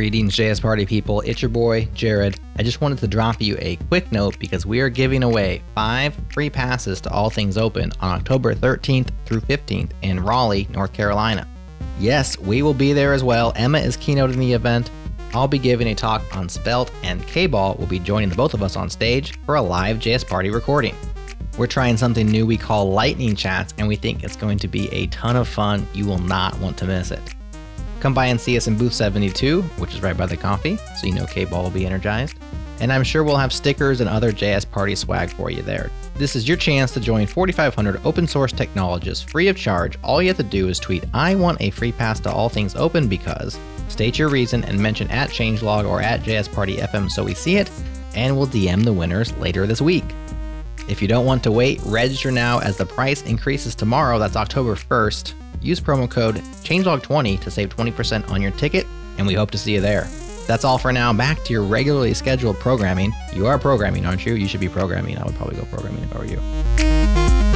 Greetings, JS Party people. It's your boy, Jared. I just wanted to drop you a quick note because we are giving away five free passes to All Things Open on October 13th through 15th in Raleigh, North Carolina. Yes, we will be there as well. Emma is keynoting the event. I'll be giving a talk on Svelte, and K Ball will be joining the both of us on stage for a live JS Party recording. We're trying something new we call Lightning Chats, and we think it's going to be a ton of fun. You will not want to miss it. Come by and see us in booth 72, which is right by the coffee, so you know K Ball will be energized. And I'm sure we'll have stickers and other JS Party swag for you there. This is your chance to join 4,500 open source technologists free of charge. All you have to do is tweet, I want a free pass to all things open because, state your reason and mention at changelog or at JS Party FM so we see it, and we'll DM the winners later this week. If you don't want to wait, register now as the price increases tomorrow. That's October 1st. Use promo code changelog20 to save 20% on your ticket, and we hope to see you there. That's all for now. Back to your regularly scheduled programming. You are programming, aren't you? You should be programming. I would probably go programming if I were you.